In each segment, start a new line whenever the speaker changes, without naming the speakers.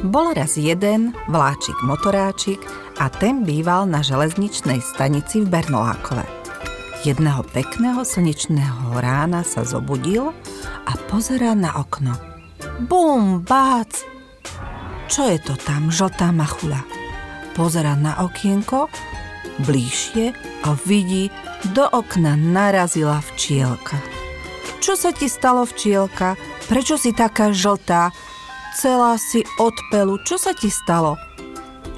Bol raz jeden vláčik motoráčik a ten býval na železničnej stanici v Bernolákove. Jedného pekného slnečného rána sa zobudil a pozerá na okno. Bum, bác! Čo je to tam, žltá machuľa? Pozera na okienko, bližšie a vidí, do okna narazila včielka. Čo sa ti stalo, včielka? Prečo si taká žltá? Celá si od pelu. Čo sa ti stalo?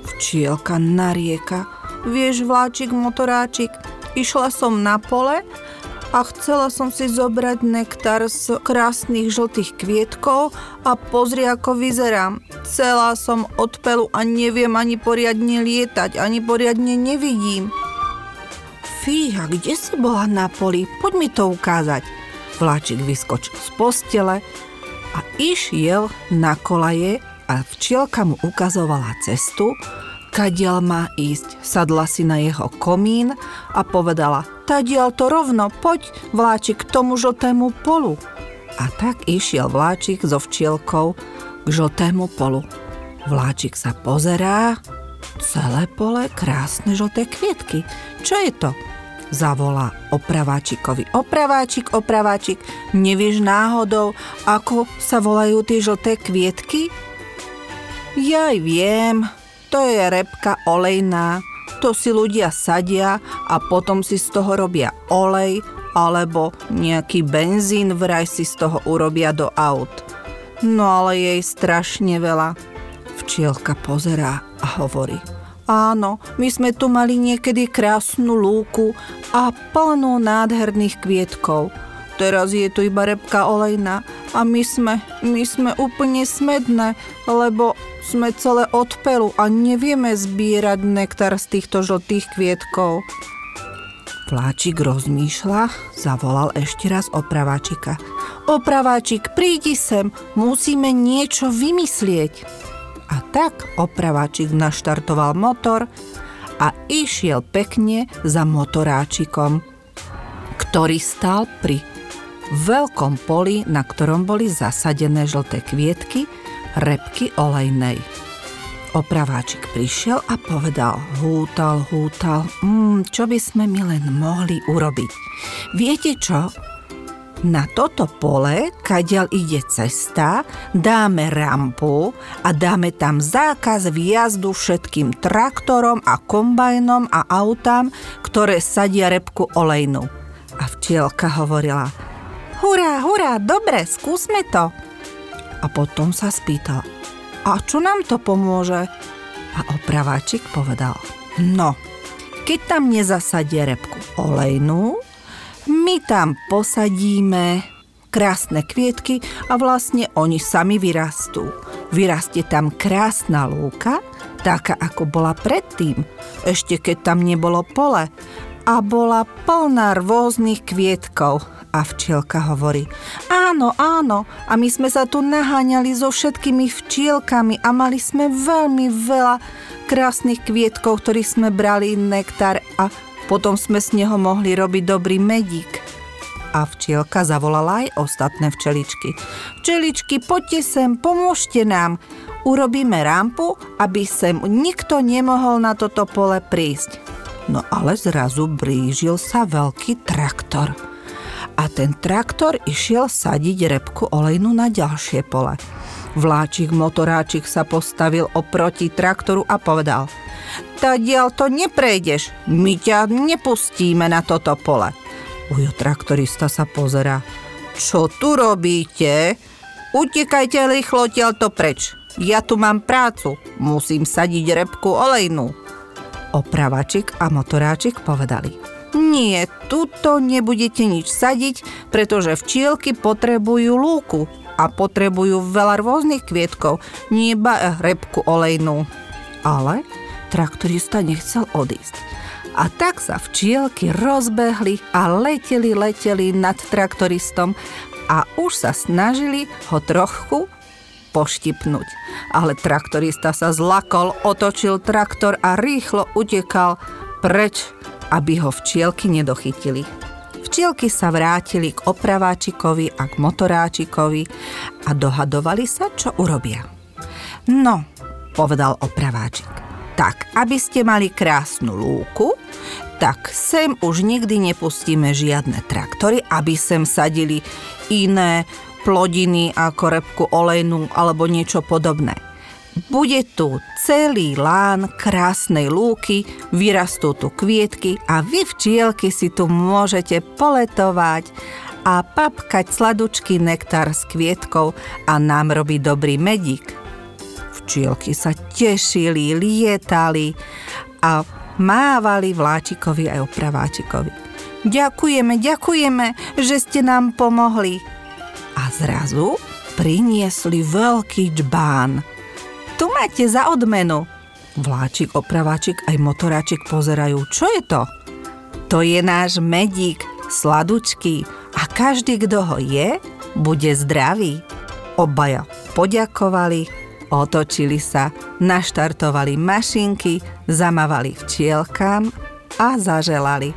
Včielka narieka. Vieš, vláčik, motoráčik, išla som na pole a chcela som si zobrať nektar z krásnych žltých kvietkov a pozri, ako vyzerám. Celá som od pelu a neviem ani poriadne lietať, ani poriadne nevidím. Fíha, kde si bola na poli? Poď mi to ukázať. Vláčik vyskočil z postele, a išiel na kolaje a včielka mu ukazovala cestu, kadiaľ má ísť. Sadla si na jeho komín a povedala, tadiaľ to rovno, poď vláčik k tomu žltému polu. A tak išiel vláčik so včielkou k žltému polu. Vláčik sa pozerá, celé pole krásne žlté kvietky. Čo je to? zavolá opraváčikovi. Opraváčik, opraváčik, nevieš náhodou, ako sa volajú tie žlté kvietky? Jaj viem, to je repka olejná. To si ľudia sadia a potom si z toho robia olej alebo nejaký benzín vraj si z toho urobia do aut. No ale jej strašne veľa. Včielka pozerá a hovorí – Áno, my sme tu mali niekedy krásnu lúku a plnú nádherných kvietkov. Teraz je tu iba repka olejná a my sme, my sme úplne smedné, lebo sme celé od pelu a nevieme zbierať nektar z týchto žltých kvietkov. Vláčik rozmýšľa, zavolal ešte raz opraváčika. Opraváčik, prídi sem, musíme niečo vymyslieť. A tak opraváčik naštartoval motor a išiel pekne za motoráčikom, ktorý stal pri veľkom poli, na ktorom boli zasadené žlté kvietky, repky olejnej. Opraváčik prišiel a povedal, hútal, hútal, mm, čo by sme mi len mohli urobiť. Viete čo? Na toto pole, kadiaľ ide cesta, dáme rampu a dáme tam zákaz výjazdu všetkým traktorom a kombajnom a autám, ktoré sadia repku olejnu. A včielka hovorila, hurá, hurá, dobre, skúsme to. A potom sa spýtal, a čo nám to pomôže? A opraváčik povedal, no, keď tam nezasadie repku olejnú, my tam posadíme krásne kvietky a vlastne oni sami vyrastú. Vyrastie tam krásna lúka, taká ako bola predtým, ešte keď tam nebolo pole a bola plná rôznych kvietkov. A včielka hovorí, áno, áno, a my sme sa tu naháňali so všetkými včielkami a mali sme veľmi veľa krásnych kvietkov, ktorých sme brali nektar a potom sme z neho mohli robiť dobrý medík. A včielka zavolala aj ostatné včeličky. Včeličky, poďte sem, pomôžte nám. Urobíme rampu, aby sem nikto nemohol na toto pole prísť. No ale zrazu blížil sa veľký traktor. A ten traktor išiel sadiť repku olejnu na ďalšie pole. Vláčik motoráčik sa postavil oproti traktoru a povedal – Tadiaľ to neprejdeš, my ťa nepustíme na toto pole. Ujo traktorista sa pozera. Čo tu robíte? Utekajte rýchlo to preč. Ja tu mám prácu, musím sadiť repku olejnú. Opravačik a motoráčik povedali. Nie, tuto nebudete nič sadiť, pretože včielky potrebujú lúku a potrebujú veľa rôznych kvietkov, nie iba repku olejnú. Ale traktorista nechcel odísť. A tak sa včielky rozbehli a leteli, leteli nad traktoristom a už sa snažili ho trochu poštipnúť. Ale traktorista sa zlakol, otočil traktor a rýchlo utekal preč, aby ho včielky nedochytili. Včielky sa vrátili k opraváčikovi a k motoráčikovi a dohadovali sa, čo urobia. No, povedal opraváčik. Tak, aby ste mali krásnu lúku, tak sem už nikdy nepustíme žiadne traktory, aby sem sadili iné plodiny ako repku olejnú alebo niečo podobné. Bude tu celý lán krásnej lúky, vyrastú tu kvietky a vy včielky si tu môžete poletovať a papkať sladučký nektár s kvietkou a nám robí dobrý medík. Včielky sa tešili, lietali a mávali vláčikovi aj opraváčikovi. Ďakujeme, ďakujeme, že ste nám pomohli. A zrazu priniesli veľký džbán – tu máte za odmenu. Vláčik, opraváčik aj motoráčik pozerajú. Čo je to? To je náš medík, sladučký a každý, kto ho je, bude zdravý. Obaja poďakovali, otočili sa, naštartovali mašinky, zamávali včielkám a zaželali.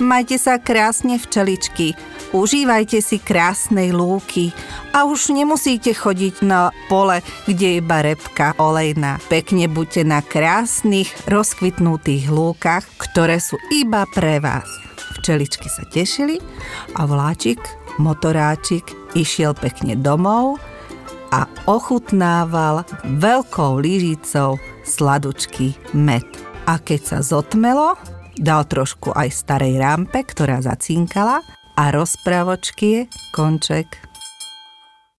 Majte sa krásne včeličky, užívajte si krásnej lúky a už nemusíte chodiť na pole, kde je iba repka olejná. Pekne buďte na krásnych, rozkvitnutých lúkach, ktoré sú iba pre vás. Včeličky sa tešili a vláčik, motoráčik išiel pekne domov a ochutnával veľkou lyžicou sladučký med. A keď sa zotmelo, dal trošku aj starej rampe, ktorá zacinkala a rozprávočky je konček